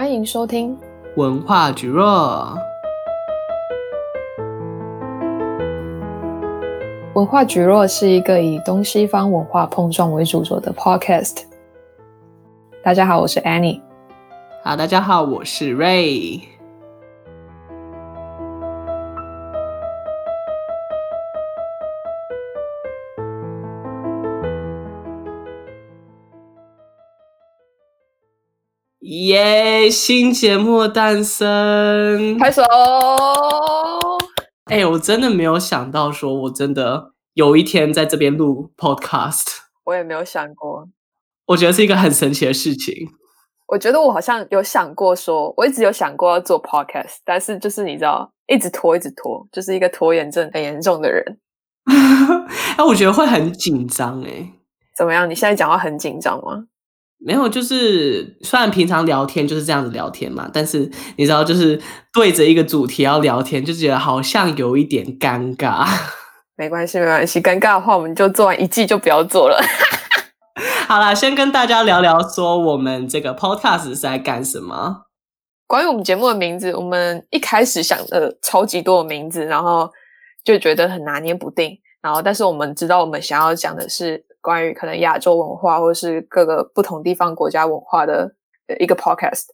欢迎收听文化局若。文化局若是一个以东西方文化碰撞为主轴的 podcast。大家好，我是 Annie。好，大家好，我是 Ray。耶！Yeah, 新节目诞生，拍手！哎、欸，我真的没有想到，说我真的有一天在这边录 podcast。我也没有想过，我觉得是一个很神奇的事情。我觉得我好像有想过说，说我一直有想过要做 podcast，但是就是你知道，一直拖，一直拖，就是一个拖延症很严重的人。哎，我觉得会很紧张哎。怎么样？你现在讲话很紧张吗？没有，就是虽然平常聊天就是这样子聊天嘛，但是你知道，就是对着一个主题要聊天，就觉得好像有一点尴尬。没关系，没关系，尴尬的话我们就做完一季就不要做了。好啦，先跟大家聊聊说我们这个 podcast 是在干什么。关于我们节目的名字，我们一开始想的超级多的名字，然后就觉得很拿捏不定。然后，但是我们知道我们想要讲的是。关于可能亚洲文化或是各个不同地方国家文化的一个 podcast，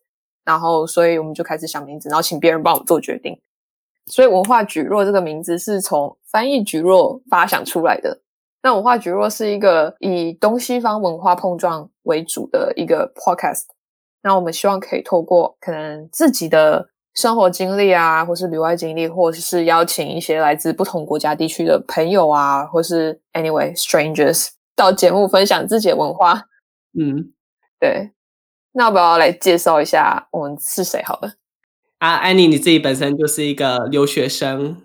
然后所以我们就开始想名字，然后请别人帮我们做决定。所以“文化蒟蒻”这个名字是从翻译蒟蒻发想出来的。那“文化蒟蒻”是一个以东西方文化碰撞为主的一个 podcast。那我们希望可以透过可能自己的生活经历啊，或是旅外经历，或者是邀请一些来自不同国家地区的朋友啊，或是 anyway strangers。到节目分享自己的文化，嗯，对，那要不要来介绍一下我们是谁好了？啊，安妮，你自己本身就是一个留学生，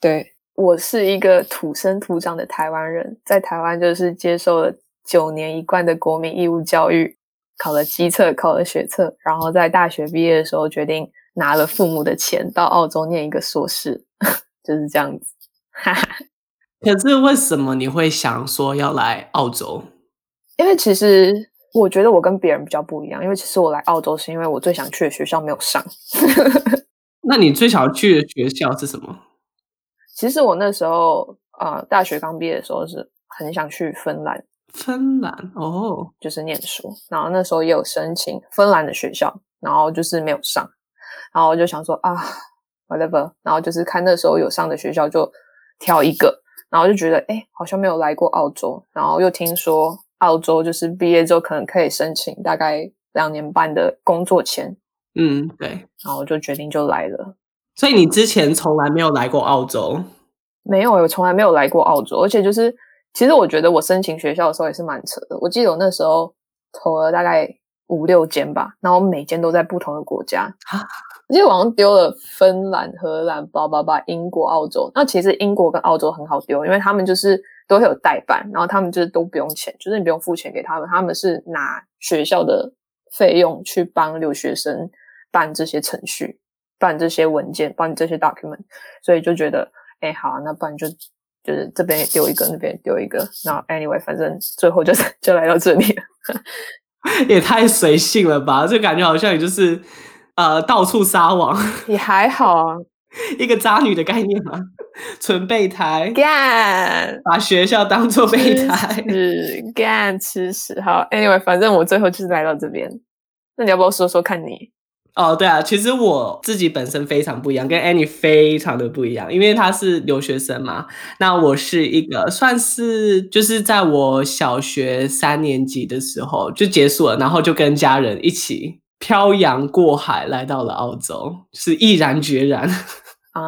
对，我是一个土生土长的台湾人，在台湾就是接受了九年一贯的国民义务教育，考了基测，考了学测，然后在大学毕业的时候决定拿了父母的钱到澳洲念一个硕士，就是这样子，哈哈。可是为什么你会想说要来澳洲？因为其实我觉得我跟别人比较不一样，因为其实我来澳洲是因为我最想去的学校没有上。那你最想去的学校是什么？其实我那时候啊、呃，大学刚毕业的时候是很想去芬兰。芬兰哦，就是念书，然后那时候也有申请芬兰的学校，然后就是没有上，然后我就想说啊，whatever，然后就是看那时候有上的学校就挑一个。然后就觉得，哎，好像没有来过澳洲。然后又听说澳洲就是毕业之后可能可以申请大概两年半的工作签。嗯，对。然后就决定就来了。所以你之前从来没有来过澳洲？没有，我从来没有来过澳洲。而且就是，其实我觉得我申请学校的时候也是蛮扯的。我记得我那时候投了大概五六间吧，然后每间都在不同的国家。我记得好像丢了芬兰、荷兰、巴巴巴、英国、澳洲。那其实英国跟澳洲很好丢，因为他们就是都会有代办，然后他们就是都不用钱，就是你不用付钱给他们，他们是拿学校的费用去帮留学生办这些程序、办这些文件、办这些 document，所以就觉得，哎，好啊，那不然就就是这边也丢一个，那边也丢一个。那 anyway，反正最后就是 就来到这里，也太随性了吧？这感觉好像也就是。呃，到处撒网也还好啊，一个渣女的概念嘛，纯备胎，干，把学校当做备胎，是干吃屎。好，anyway，反正我最后就是来到这边。那你要不要说说看你？哦，对啊，其实我自己本身非常不一样，跟 Annie 非常的不一样，因为她是留学生嘛。那我是一个算是就是在我小学三年级的时候就结束了，然后就跟家人一起。漂洋过海来到了澳洲，是毅然决然啊！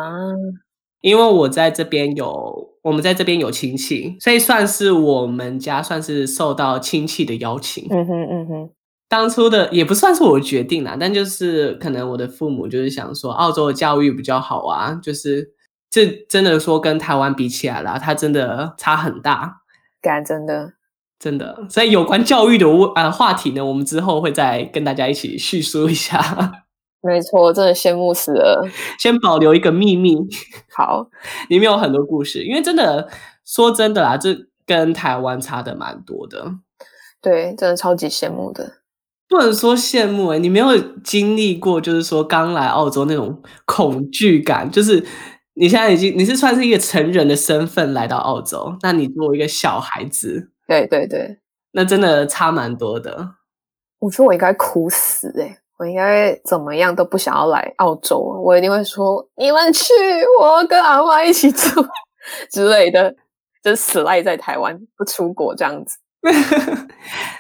因为我在这边有，我们在这边有亲戚，所以算是我们家算是受到亲戚的邀请。嗯哼嗯哼，当初的也不算是我决定啦，但就是可能我的父母就是想说，澳洲的教育比较好啊，就是这真的说跟台湾比起来啦，它真的差很大，感真的。真的，所以有关教育的啊话题呢，我们之后会再跟大家一起叙述一下。没错，真的羡慕死了。先保留一个秘密。好，里面有很多故事，因为真的说真的啦，这跟台湾差的蛮多的。对，真的超级羡慕的。不能说羡慕哎，你没有经历过，就是说刚来澳洲那种恐惧感，就是你现在已经你是算是一个成人的身份来到澳洲，那你作为一个小孩子，对对对，那真的差蛮多的。我说我应该哭死哎，我应该怎么样都不想要来澳洲，我一定会说你们去，我跟阿妈一起住 之类的，就死赖在台湾不出国这样子。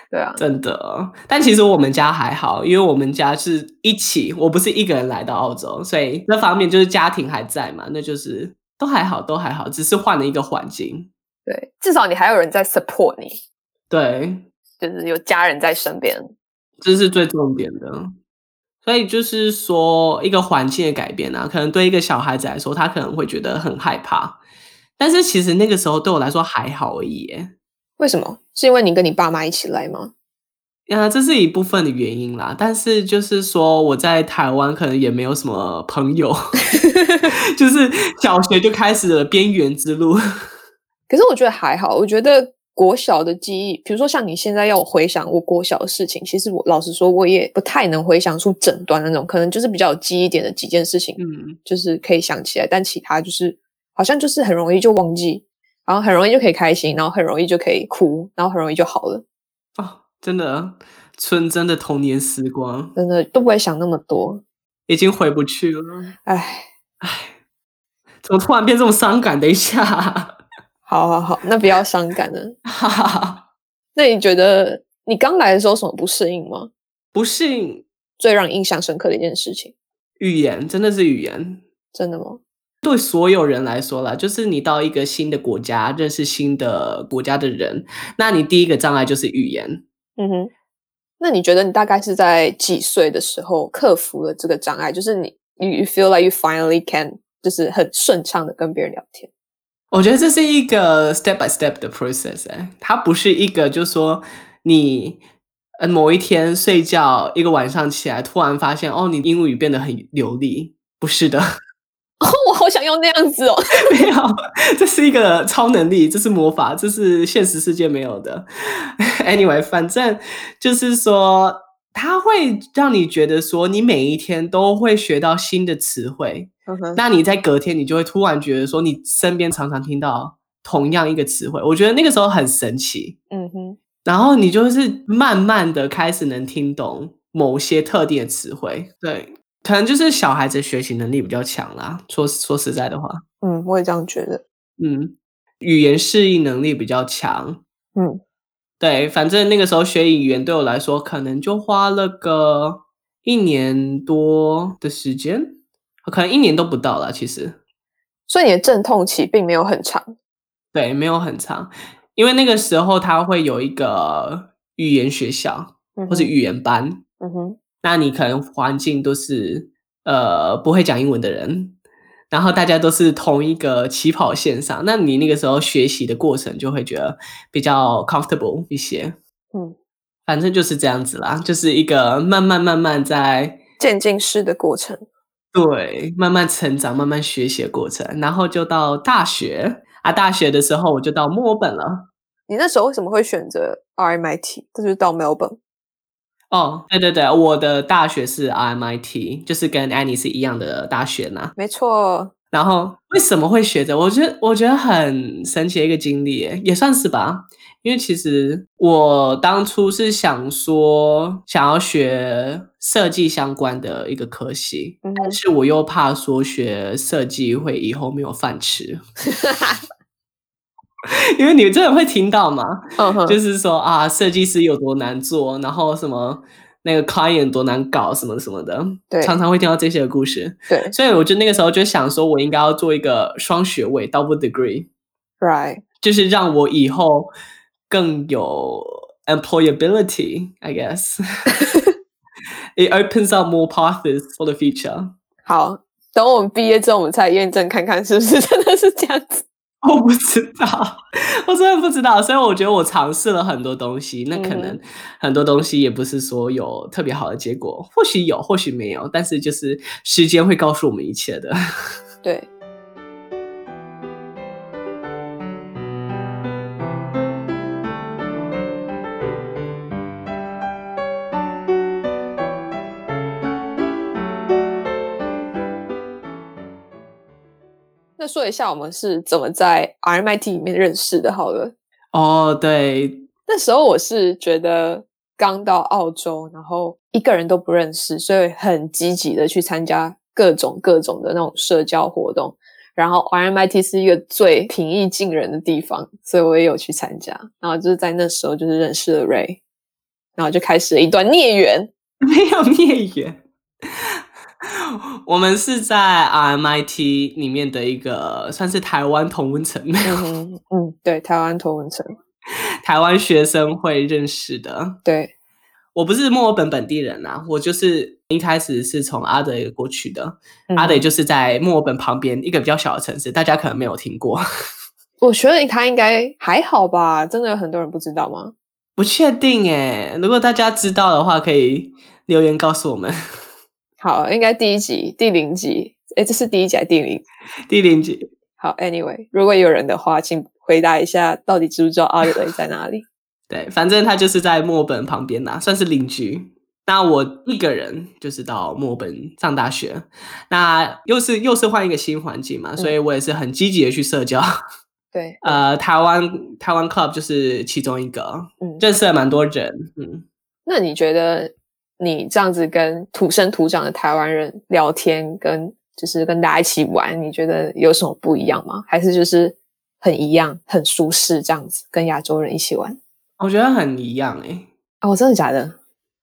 对啊，真的。但其实我们家还好，因为我们家是一起，我不是一个人来到澳洲，所以那方面就是家庭还在嘛，那就是都还好，都还好，只是换了一个环境。对，至少你还有人在 support 你。对，就是有家人在身边，这是最重点的。所以就是说，一个环境的改变啊，可能对一个小孩子来说，他可能会觉得很害怕。但是其实那个时候对我来说还好而已耶。为什么？是因为你跟你爸妈一起来吗？呀，这是一部分的原因啦。但是就是说，我在台湾可能也没有什么朋友，就是小学就开始了边缘之路。可是我觉得还好，我觉得国小的记忆，比如说像你现在要我回想我国小的事情，其实我老实说，我也不太能回想出整段那种，可能就是比较有记忆点的几件事情，嗯，就是可以想起来，但其他就是好像就是很容易就忘记。然后很容易就可以开心，然后很容易就可以哭，然后很容易就好了。哦，真的，纯真的童年时光，真的都不会想那么多，已经回不去了。唉唉，怎么突然变这么伤感？等一下，好好好，那不要伤感了。哈哈哈。那你觉得你刚来的时候什么不适应吗？不适应，最让你印象深刻的一件事情，语言，真的是语言，真的吗？对所有人来说啦，就是你到一个新的国家，认识新的国家的人，那你第一个障碍就是语言。嗯哼，那你觉得你大概是在几岁的时候克服了这个障碍？就是你，you feel like you finally can，就是很顺畅的跟别人聊天。我觉得这是一个 step by step 的 process，哎，它不是一个，就是说你呃某一天睡觉一个晚上起来，突然发现哦，你英语变得很流利，不是的。哦，我好想要那样子哦！没有，这是一个超能力，这是魔法，这是现实世界没有的。Anyway，反正就是说，它会让你觉得说，你每一天都会学到新的词汇。Uh. 那你在隔天，你就会突然觉得说，你身边常常听到同样一个词汇。我觉得那个时候很神奇。嗯哼、uh，huh. 然后你就是慢慢的开始能听懂某些特定的词汇。对。可能就是小孩子学习能力比较强啦，说说实在的话，嗯，我也这样觉得，嗯，语言适应能力比较强，嗯，对，反正那个时候学语言对我来说，可能就花了个一年多的时间，可能一年都不到了，其实，所以你的阵痛期并没有很长，对，没有很长，因为那个时候他会有一个语言学校，或是语言班，嗯哼。那你可能环境都是呃不会讲英文的人，然后大家都是同一个起跑线上，那你那个时候学习的过程就会觉得比较 comfortable 一些。嗯，反正就是这样子啦，就是一个慢慢慢慢在渐进式的过程。对，慢慢成长、慢慢学习的过程，然后就到大学啊，大学的时候我就到墨尔本了。你那时候为什么会选择 RMIT？这就是到 Melbourne。哦，对对对，我的大学是 RMIT，就是跟 Annie 是一样的大学呢。没错。然后为什么会学着？我觉得我觉得很神奇的一个经历，也算是吧。因为其实我当初是想说想要学设计相关的一个科系，嗯、但是我又怕说学设计会以后没有饭吃。因为你真的会听到嘛，uh. 就是说啊，设计师有多难做，然后什么那个 client 多难搞，什么什么的，对，常常会听到这些的故事。对，所以我就那个时候就想说，我应该要做一个双学位 （double degree），right，就是让我以后更有 employability，I guess。It opens up more paths for the future。好，等我们毕业之后，我们再验证看看是不是真的是这样子。我不知道，我真的不知道，所以我觉得我尝试了很多东西，那可能很多东西也不是说有特别好的结果，或许有，或许没有，但是就是时间会告诉我们一切的。对。那说一下我们是怎么在 RMIT 里面认识的？好了，哦，对，那时候我是觉得刚到澳洲，然后一个人都不认识，所以很积极的去参加各种各种的那种社交活动。然后 RMIT 是一个最平易近人的地方，所以我也有去参加。然后就是在那时候，就是认识了 Ray，然后就开始了一段孽缘。没有孽缘，我们是在 RMIT 里面的一个算是台湾同温层。嗯嗯，对，台湾同温层，台湾学生会认识的。对。我不是墨尔本本地人啊，我就是一开始是从阿德雷过去的。嗯、阿德就是在墨尔本旁边一个比较小的城市，大家可能没有听过。我觉得他应该还好吧，真的有很多人不知道吗？不确定诶，如果大家知道的话，可以留言告诉我们。好，应该第一集、第零集，诶，这是第一集还是第零？第零集。好，Anyway，如果有人的话，请回答一下，到底知不知道阿德雷在哪里？对，反正他就是在墨尔本旁边呐，算是邻居。那我一个人就是到墨尔本上大学，那又是又是换一个新环境嘛，所以我也是很积极的去社交。对，呃，台湾台湾 club 就是其中一个，嗯，认识了蛮多人。嗯，那你觉得你这样子跟土生土长的台湾人聊天，跟就是跟大家一起玩，你觉得有什么不一样吗？还是就是很一样，很舒适这样子跟亚洲人一起玩？我觉得很一样诶、欸、哦，真的假的？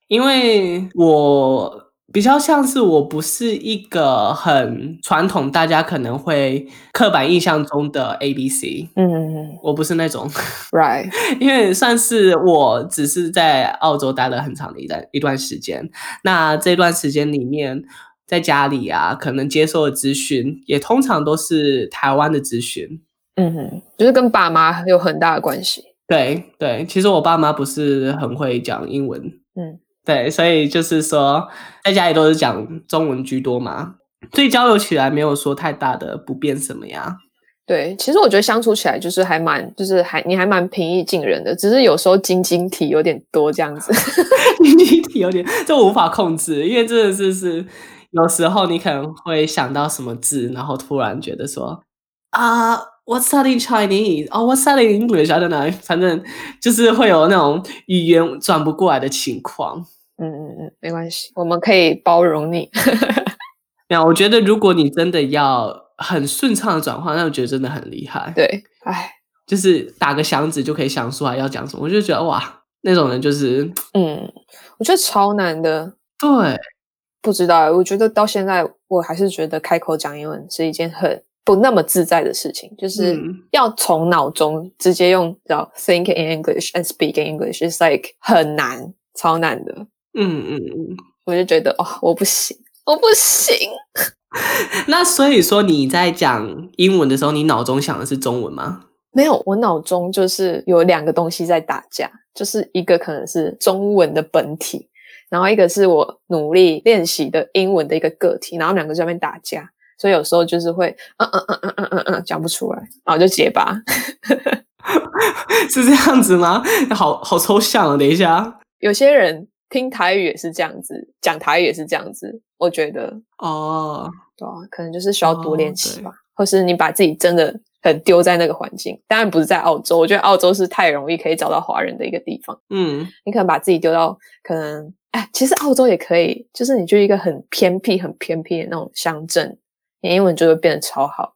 因为我比较像是我不是一个很传统，大家可能会刻板印象中的 ABC。嗯我不是那种，Right？因为算是我只是在澳洲待了很长的一段一段时间，那这段时间里面，在家里啊，可能接受的资讯也通常都是台湾的资讯。嗯哼，就是跟爸妈有很大的关系。对对，其实我爸妈不是很会讲英文，嗯，对，所以就是说在家里都是讲中文居多嘛，所以交流起来没有说太大的不便什么呀。对，其实我觉得相处起来就是还蛮，就是还你还蛮平易近人的，只是有时候晶晶体有点多这样子，晶晶体有点，这我无法控制，因为真的是是有时候你可能会想到什么字，然后突然觉得说啊。What's that in Chinese? Oh, what's that in English? I don't know. 反正就是会有那种语言转不过来的情况。嗯嗯嗯，没关系，我们可以包容你。那我觉得如果你真的要很顺畅的转换，那我觉得真的很厉害。对，哎，就是打个响指就可以想出来要讲什么，我就觉得哇，那种人就是，嗯，我觉得超难的。对，不知道，我觉得到现在我还是觉得开口讲英文是一件很。不那么自在的事情，就是要从脑中直接用叫 think in English and speak in English，is like 很难，超难的。嗯嗯嗯，我就觉得哦，我不行，我不行。那所以说你在讲英文的时候，你脑中想的是中文吗？没有，我脑中就是有两个东西在打架，就是一个可能是中文的本体，然后一个是我努力练习的英文的一个个体，然后两个在那边打架。所以有时候就是会嗯嗯嗯嗯嗯嗯嗯讲不出来，然后就结巴，是这样子吗？好好抽象啊！等一下，有些人听台语也是这样子，讲台语也是这样子，我觉得哦，对啊，可能就是需要多练习吧，哦、或是你把自己真的很丢在那个环境，当然不是在澳洲，我觉得澳洲是太容易可以找到华人的一个地方，嗯，你可能把自己丢到可能，哎，其实澳洲也可以，就是你就一个很偏僻、很偏僻的那种乡镇。你英文就会变得超好，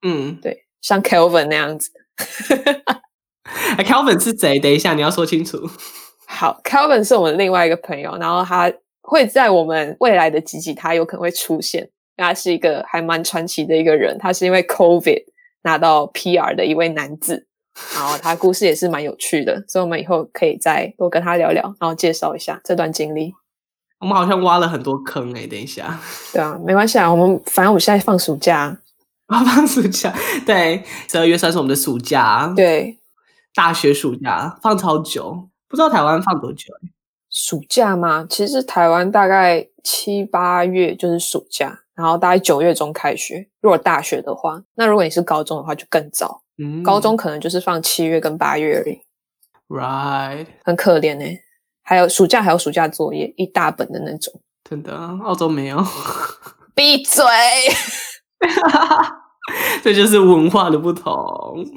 嗯，对，像 Kelvin 那样子。哎，Kelvin 是谁？等一下，你要说清楚。好，Kelvin 是我们另外一个朋友，然后他会在我们未来的几集，他有可能会出现。他是一个还蛮传奇的一个人，他是因为 COVID 拿到 PR 的一位男子，然后他故事也是蛮有趣的，所以我们以后可以再多跟他聊聊，然后介绍一下这段经历。我们好像挖了很多坑诶，等一下。对啊，没关系啊，我们反正我们现在放暑假，啊，放暑假，对，十二月算是我们的暑假，对，大学暑假放超久，不知道台湾放多久？暑假吗？其实台湾大概七八月就是暑假，然后大概九月中开学。如果大学的话，那如果你是高中的话，就更早。嗯，高中可能就是放七月跟八月而已。Right，很可怜呢。还有暑假，还有暑假作业，一大本的那种。真的，澳洲没有。闭嘴！这就是文化的不同，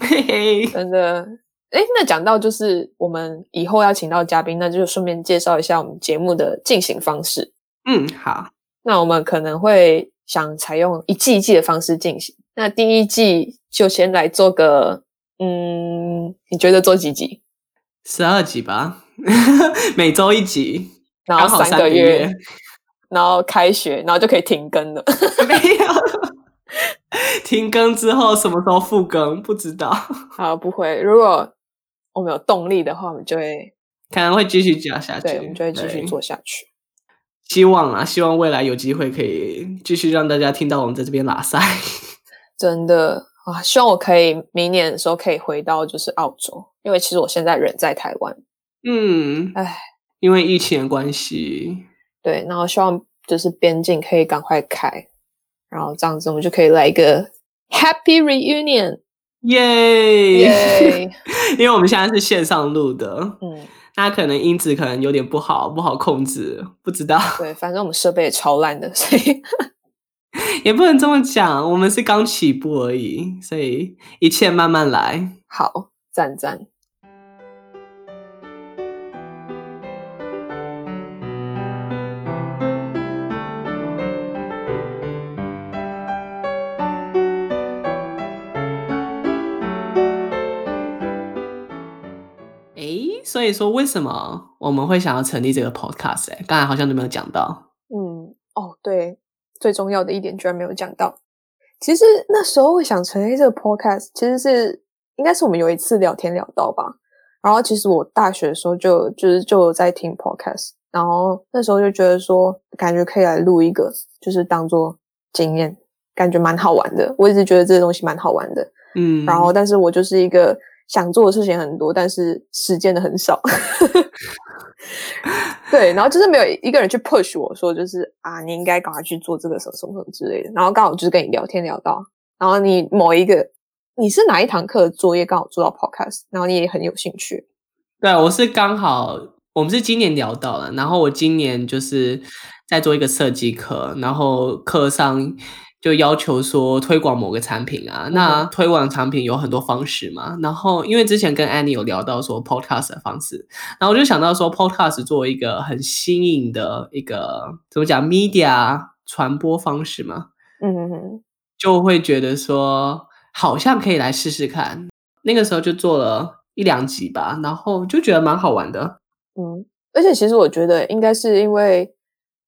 嘿嘿，真的。哎，那讲到就是我们以后要请到嘉宾，那就顺便介绍一下我们节目的进行方式。嗯，好。那我们可能会想采用一季一季的方式进行。那第一季就先来做个，嗯，你觉得做几集？十二集吧，每周一集，然后三个月，然后开学，然后就可以停更了。没有。停更之后什么时候复更？不知道。好，不会。如果我们有动力的话，我们就会可能会继续讲下去。对，我们就会继续做下去。希望啊，希望未来有机会可以继续让大家听到我们在这边拉赛。真的啊，希望我可以明年的时候可以回到就是澳洲，因为其实我现在人在台湾。嗯，哎，因为疫情的关系。对，然后希望就是边境可以赶快开。然后这样子，我们就可以来一个 Happy Reunion，耶耶！因为我们现在是线上录的，嗯，那可能音质可能有点不好，不好控制，不知道。对，反正我们设备也超烂的，所以 也不能这么讲。我们是刚起步而已，所以一切慢慢来。好，赞赞。所以说，为什么我们会想要成立这个 podcast？哎，刚才好像都没有讲到。嗯，哦，对，最重要的一点居然没有讲到。其实那时候会想成立这个 podcast，其实是应该是我们有一次聊天聊到吧。然后其实我大学的时候就就是就有在听 podcast，然后那时候就觉得说，感觉可以来录一个，就是当做经验，感觉蛮好玩的。我一直觉得这个东西蛮好玩的。嗯，然后但是我就是一个。想做的事情很多，但是时间的很少。对，然后就是没有一个人去 push 我说，就是啊，你应该赶快去做这个什么什么什么之类的。然后刚好就是跟你聊天聊到，然后你某一个你是哪一堂课的作业刚好做到 podcast，然后你也很有兴趣。对，我是刚好我们是今年聊到了，然后我今年就是在做一个设计课，然后课上。就要求说推广某个产品啊，那推广产品有很多方式嘛。然后因为之前跟 Annie 有聊到说 Podcast 的方式，然后我就想到说 Podcast 作为一个很新颖的一个怎么讲 media 传播方式嘛，嗯嗯嗯，就会觉得说好像可以来试试看。那个时候就做了一两集吧，然后就觉得蛮好玩的。嗯，而且其实我觉得应该是因为。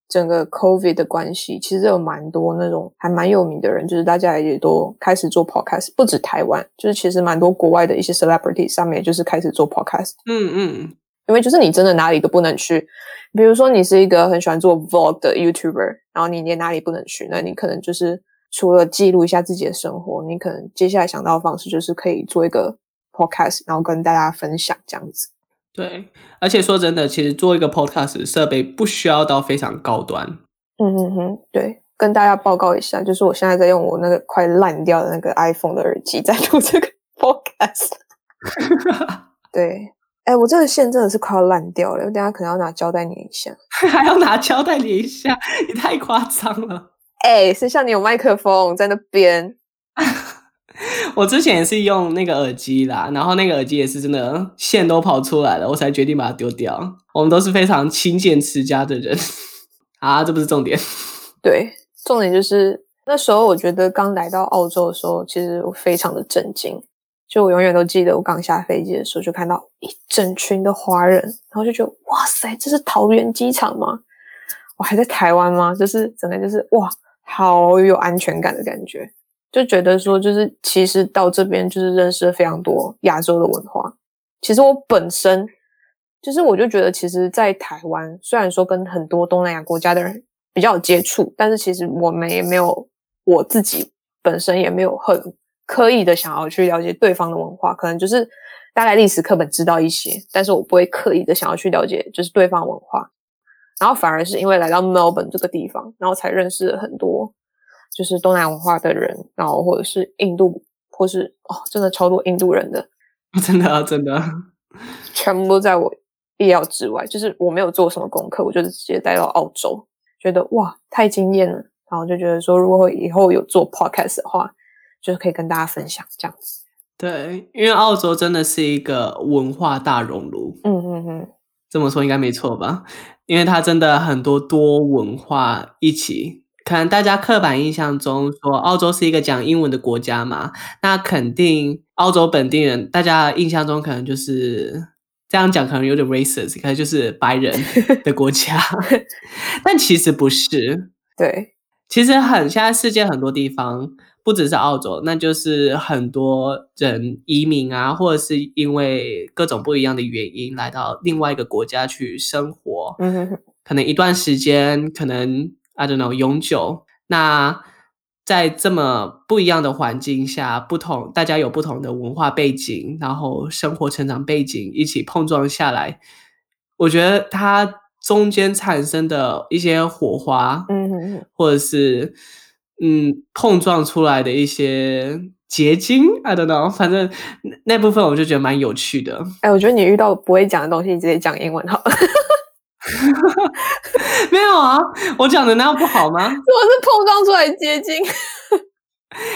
整个 COVID 的关系，其实有蛮多那种还蛮有名的人，就是大家也都开始做 podcast，不止台湾，就是其实蛮多国外的一些 celebrity 上面就是开始做 podcast。嗯嗯，因为就是你真的哪里都不能去，比如说你是一个很喜欢做 vlog 的 YouTuber，然后你连哪里不能去，那你可能就是除了记录一下自己的生活，你可能接下来想到的方式就是可以做一个 podcast，然后跟大家分享这样子。对，而且说真的，其实做一个 podcast 设备不需要到非常高端。嗯嗯嗯，对，跟大家报告一下，就是我现在在用我那个快烂掉的那个 iPhone 的耳机在录这个 podcast。对，哎，我这个线真的是快要烂掉了，我等下可能要拿胶带粘一下。还要拿胶带粘一下？你太夸张了。哎，谁像你有麦克风在那边？我之前也是用那个耳机啦，然后那个耳机也是真的线都跑出来了，我才决定把它丢掉。我们都是非常勤俭持家的人啊，这不是重点。对，重点就是那时候我觉得刚来到澳洲的时候，其实我非常的震惊。就我永远都记得，我刚下飞机的时候就看到一整群的华人，然后就觉得哇塞，这是桃园机场吗？我还在台湾吗？就是整个就是哇，好有安全感的感觉。就觉得说，就是其实到这边就是认识了非常多亚洲的文化。其实我本身就是，我就觉得，其实，在台湾虽然说跟很多东南亚国家的人比较有接触，但是其实我们也没有，我自己本身也没有很刻意的想要去了解对方的文化，可能就是大概历史课本知道一些，但是我不会刻意的想要去了解就是对方文化。然后反而是因为来到 Melbourne 这个地方，然后才认识了很多。就是东南亚文化的人，然后或者是印度，或是哦，真的超多印度人的，真的啊，真的，全部都在我意料之外。就是我没有做什么功课，我就直接带到澳洲，觉得哇，太惊艳了。然后就觉得说，如果以后有做 podcast 的话，就可以跟大家分享这样子。对，因为澳洲真的是一个文化大熔炉。嗯嗯嗯，这么说应该没错吧？因为它真的很多多文化一起。可能大家刻板印象中说澳洲是一个讲英文的国家嘛，那肯定澳洲本地人，大家印象中可能就是这样讲，可能有点 racist，可能就是白人的国家，但其实不是。对，其实很现在世界很多地方，不只是澳洲，那就是很多人移民啊，或者是因为各种不一样的原因来到另外一个国家去生活，嗯哼哼，可能一段时间，可能。I don't know，永久。那在这么不一样的环境下，不同大家有不同的文化背景，然后生活成长背景一起碰撞下来，我觉得它中间产生的一些火花，嗯哼哼，或者是嗯碰撞出来的一些结晶，I don't know，反正那部分我就觉得蛮有趣的。哎，我觉得你遇到不会讲的东西，你直接讲英文好了。没有啊，我讲的那样不好吗？我是碰撞出来结晶。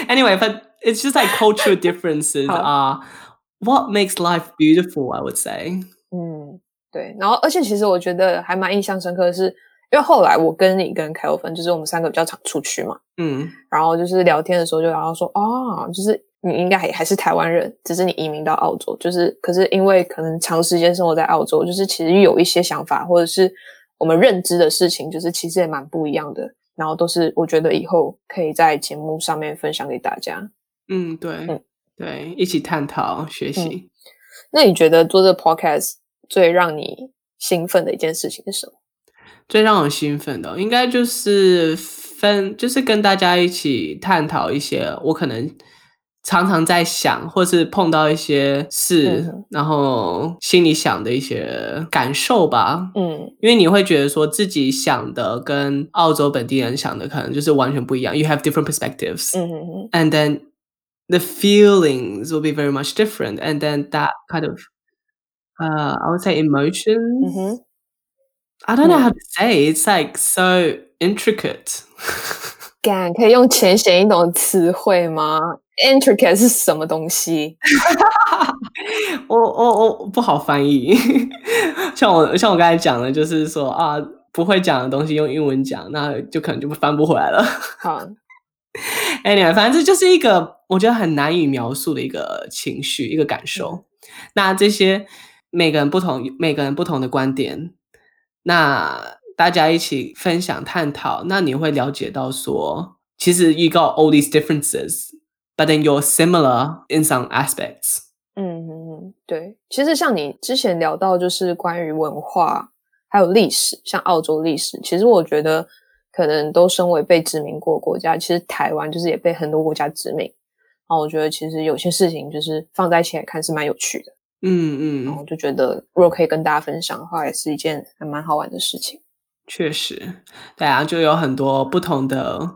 Anyway, but it's just like cultural differences are what makes life beautiful, I would say. 嗯，对。然后，而且其实我觉得还蛮印象深刻的是，因为后来我跟你跟 Kelvin，就是我们三个比较常出去嘛。嗯。然后就是聊天的时候就然后说，啊，就是。你应该还还是台湾人，只是你移民到澳洲，就是可是因为可能长时间生活在澳洲，就是其实有一些想法或者是我们认知的事情，就是其实也蛮不一样的。然后都是我觉得以后可以在节目上面分享给大家。嗯，对，嗯，对，一起探讨学习。嗯。那你觉得做这个 podcast 最让你兴奋的一件事情是什么？最让我兴奋的，应该就是分，就是跟大家一起探讨一些我可能。常常在想，或是碰到一些事，嗯，然后心里想的一些感受吧。嗯，因为你会觉得说自己想的跟澳洲本地人想的可能就是完全不一样。You have different perspectives. And then the feelings will be very much different. And then that kind of, uh, I would say emotions. I don't know how to say. It's like so intricate. 敢可以用浅显易懂的词汇吗？Intricate 是什么东西？我我我不好翻译。像我像我刚才讲的，就是说啊，不会讲的东西用英文讲，那就可能就翻不回来了。好，Anyway，反正这就是一个我觉得很难以描述的一个情绪，一个感受。嗯、那这些每个人不同，每个人不同的观点，那大家一起分享探讨，那你会了解到说，其实 you got all these differences。But then you're similar in some aspects. 嗯嗯嗯，对。其实像你之前聊到，就是关于文化还有历史，像澳洲历史，其实我觉得可能都身为被殖民过的国家，其实台湾就是也被很多国家殖民。然后我觉得其实有些事情就是放在一起来看是蛮有趣的。嗯嗯。然后就觉得如果可以跟大家分享的话，也是一件还蛮好玩的事情。确实，对啊，就有很多不同的。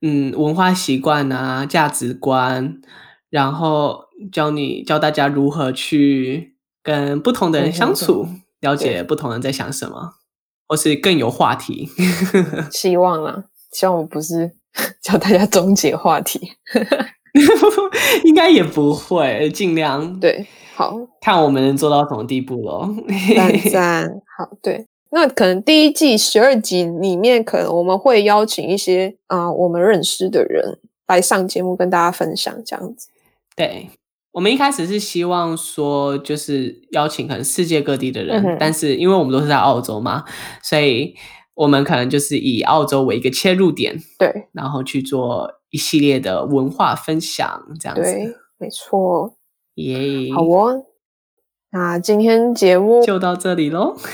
嗯，文化习惯啊，价值观，然后教你教大家如何去跟不同的人相处，嗯、了解不同人在想什么，或是更有话题。希望啦，希望我不是 教大家终结话题，应该也不会，尽量对，好，看我们能做到什么地步咯。赞赞，好，对。那可能第一季十二集里面，可能我们会邀请一些啊、呃、我们认识的人来上节目跟大家分享这样子。对，我们一开始是希望说，就是邀请可能世界各地的人，嗯、但是因为我们都是在澳洲嘛，所以我们可能就是以澳洲为一个切入点，对，然后去做一系列的文化分享这样子。对，没错。耶、好哦。那今天节目就到这里喽。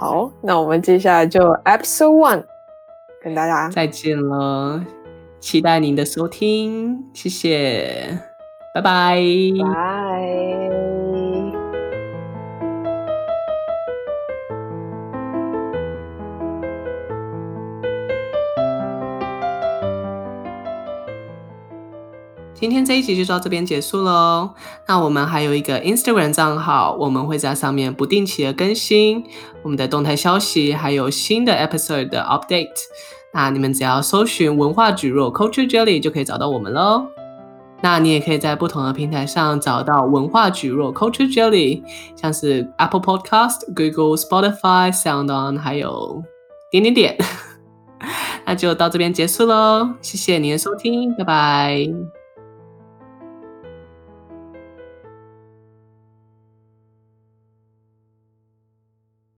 好，那我们接下来就 Episode One 跟大家再见了，期待您的收听，谢谢，拜拜，拜。今天这一集就到这边结束喽。那我们还有一个 Instagram 账号，我们会在上面不定期的更新我们的动态消息，还有新的 episode 的 update。那你们只要搜寻文化蒟蒻 Culture Jelly 就可以找到我们喽。那你也可以在不同的平台上找到文化蒟蒻 Culture Jelly，像是 Apple Podcast、Google、Spotify、SoundOn，还有点点点。那就到这边结束喽，谢谢您的收听，拜拜。